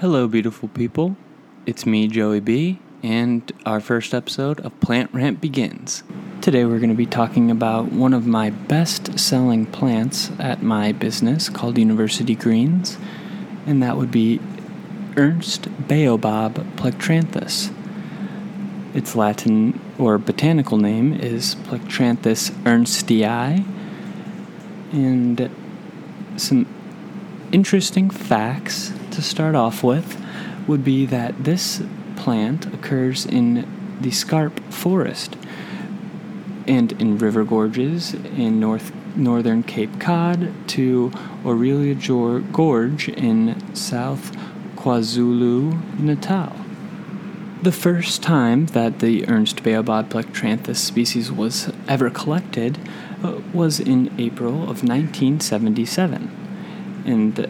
Hello, beautiful people. It's me, Joey B, and our first episode of Plant Rant begins. Today, we're going to be talking about one of my best selling plants at my business called University Greens, and that would be Ernst Baobab plectranthus. Its Latin or botanical name is Plectranthus ernstii, and some interesting facts to start off with would be that this plant occurs in the scarp forest and in river gorges in north northern Cape Cod to Oribi Gorge in South KwaZulu Natal. The first time that the Ernst Baobab plectranthus species was ever collected uh, was in April of 1977, and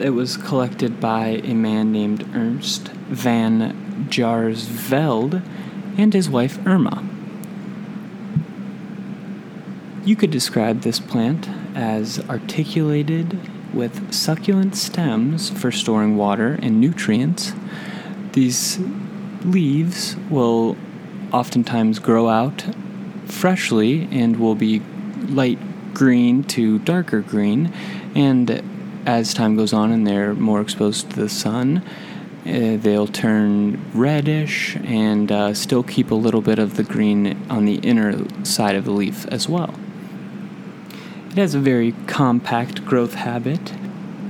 it was collected by a man named Ernst van Jaarsveld and his wife Irma. You could describe this plant as articulated with succulent stems for storing water and nutrients. These leaves will oftentimes grow out freshly and will be light green to darker green and as time goes on and they're more exposed to the sun, uh, they'll turn reddish and uh, still keep a little bit of the green on the inner side of the leaf as well. It has a very compact growth habit.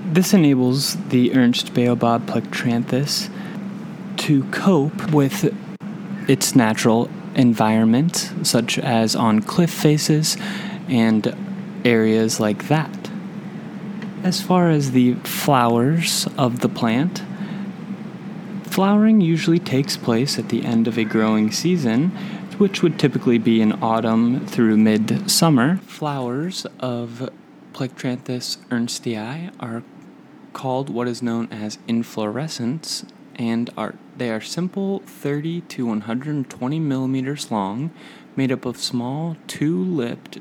This enables the Ernst Baobab plectranthus to cope with its natural environment, such as on cliff faces and areas like that. As far as the flowers of the plant, flowering usually takes place at the end of a growing season, which would typically be in autumn through mid-summer. Flowers of Plectranthus ernstii are called what is known as inflorescence and are they are simple 30 to 120 millimeters long, made up of small two-lipped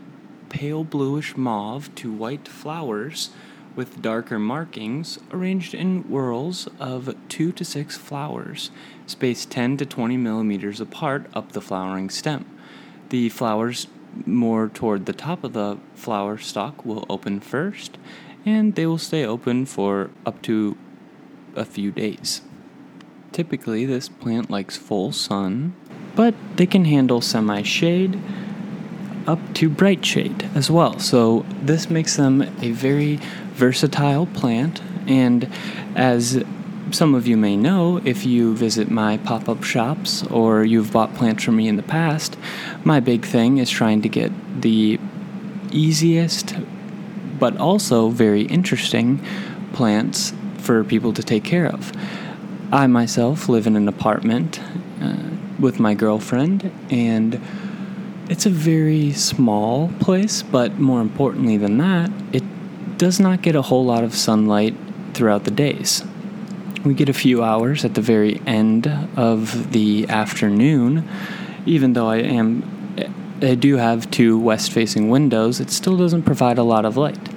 pale bluish mauve to white flowers with darker markings arranged in whorls of 2 to 6 flowers, spaced 10 to 20 millimeters apart up the flowering stem. The flowers more toward the top of the flower stalk will open first, and they will stay open for up to a few days. Typically, this plant likes full sun, but they can handle semi shade up to bright shade as well. So, this makes them a very versatile plant, and as some of you may know, if you visit my pop up shops or you've bought plants from me in the past, my big thing is trying to get the easiest but also very interesting plants for people to take care of. I myself live in an apartment uh, with my girlfriend, and it's a very small place, but more importantly than that, it does not get a whole lot of sunlight throughout the days. We get a few hours at the very end of the afternoon. Even though I am I do have two west-facing windows, it still doesn't provide a lot of light.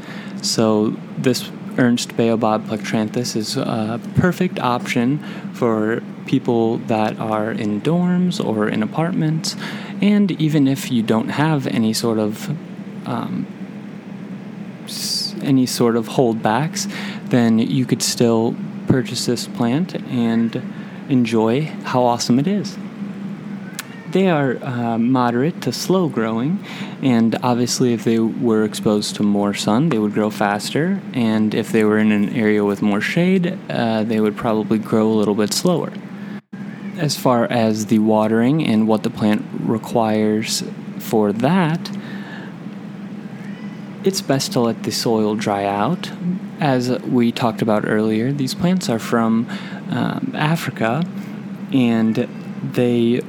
So this Ernst Baobab plectranthus is a perfect option for people that are in dorms or in apartments, and even if you don't have any sort of um, any sort of holdbacks, then you could still purchase this plant and enjoy how awesome it is. They are uh, moderate to slow growing, and obviously, if they were exposed to more sun, they would grow faster. And if they were in an area with more shade, uh, they would probably grow a little bit slower. As far as the watering and what the plant requires for that, it's best to let the soil dry out. As we talked about earlier, these plants are from um, Africa and they,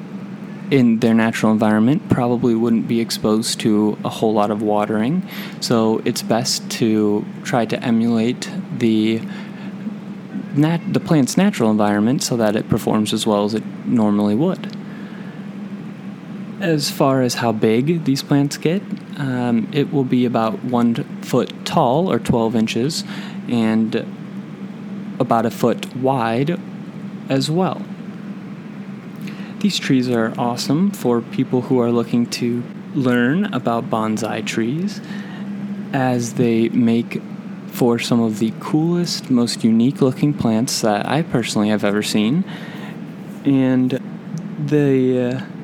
in their natural environment, probably wouldn't be exposed to a whole lot of watering. So it's best to try to emulate the nat- the plant's natural environment so that it performs as well as it normally would. As far as how big these plants get, um, it will be about one foot tall or 12 inches and about a foot wide as well. These trees are awesome for people who are looking to learn about bonsai trees as they make for some of the coolest, most unique looking plants that I personally have ever seen. And the uh,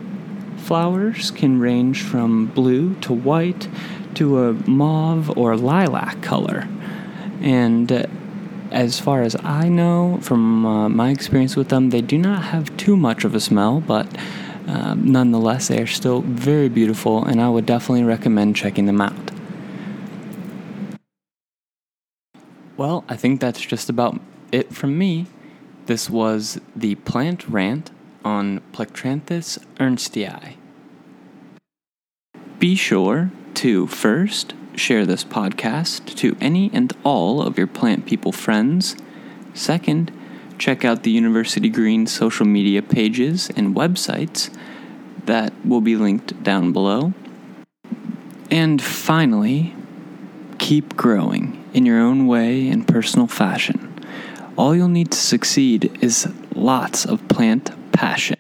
flowers can range from blue to white to a mauve or lilac color. And uh, as far as I know, from uh, my experience with them, they do not have too much of a smell, but uh, nonetheless, they are still very beautiful, and I would definitely recommend checking them out. Well, I think that's just about it from me. This was the plant rant on Plectranthus ernstii. Be sure to first share this podcast to any and all of your plant people friends. Second, check out the University Green social media pages and websites that will be linked down below. And finally, keep growing in your own way and personal fashion. All you'll need to succeed is lots of plant passion.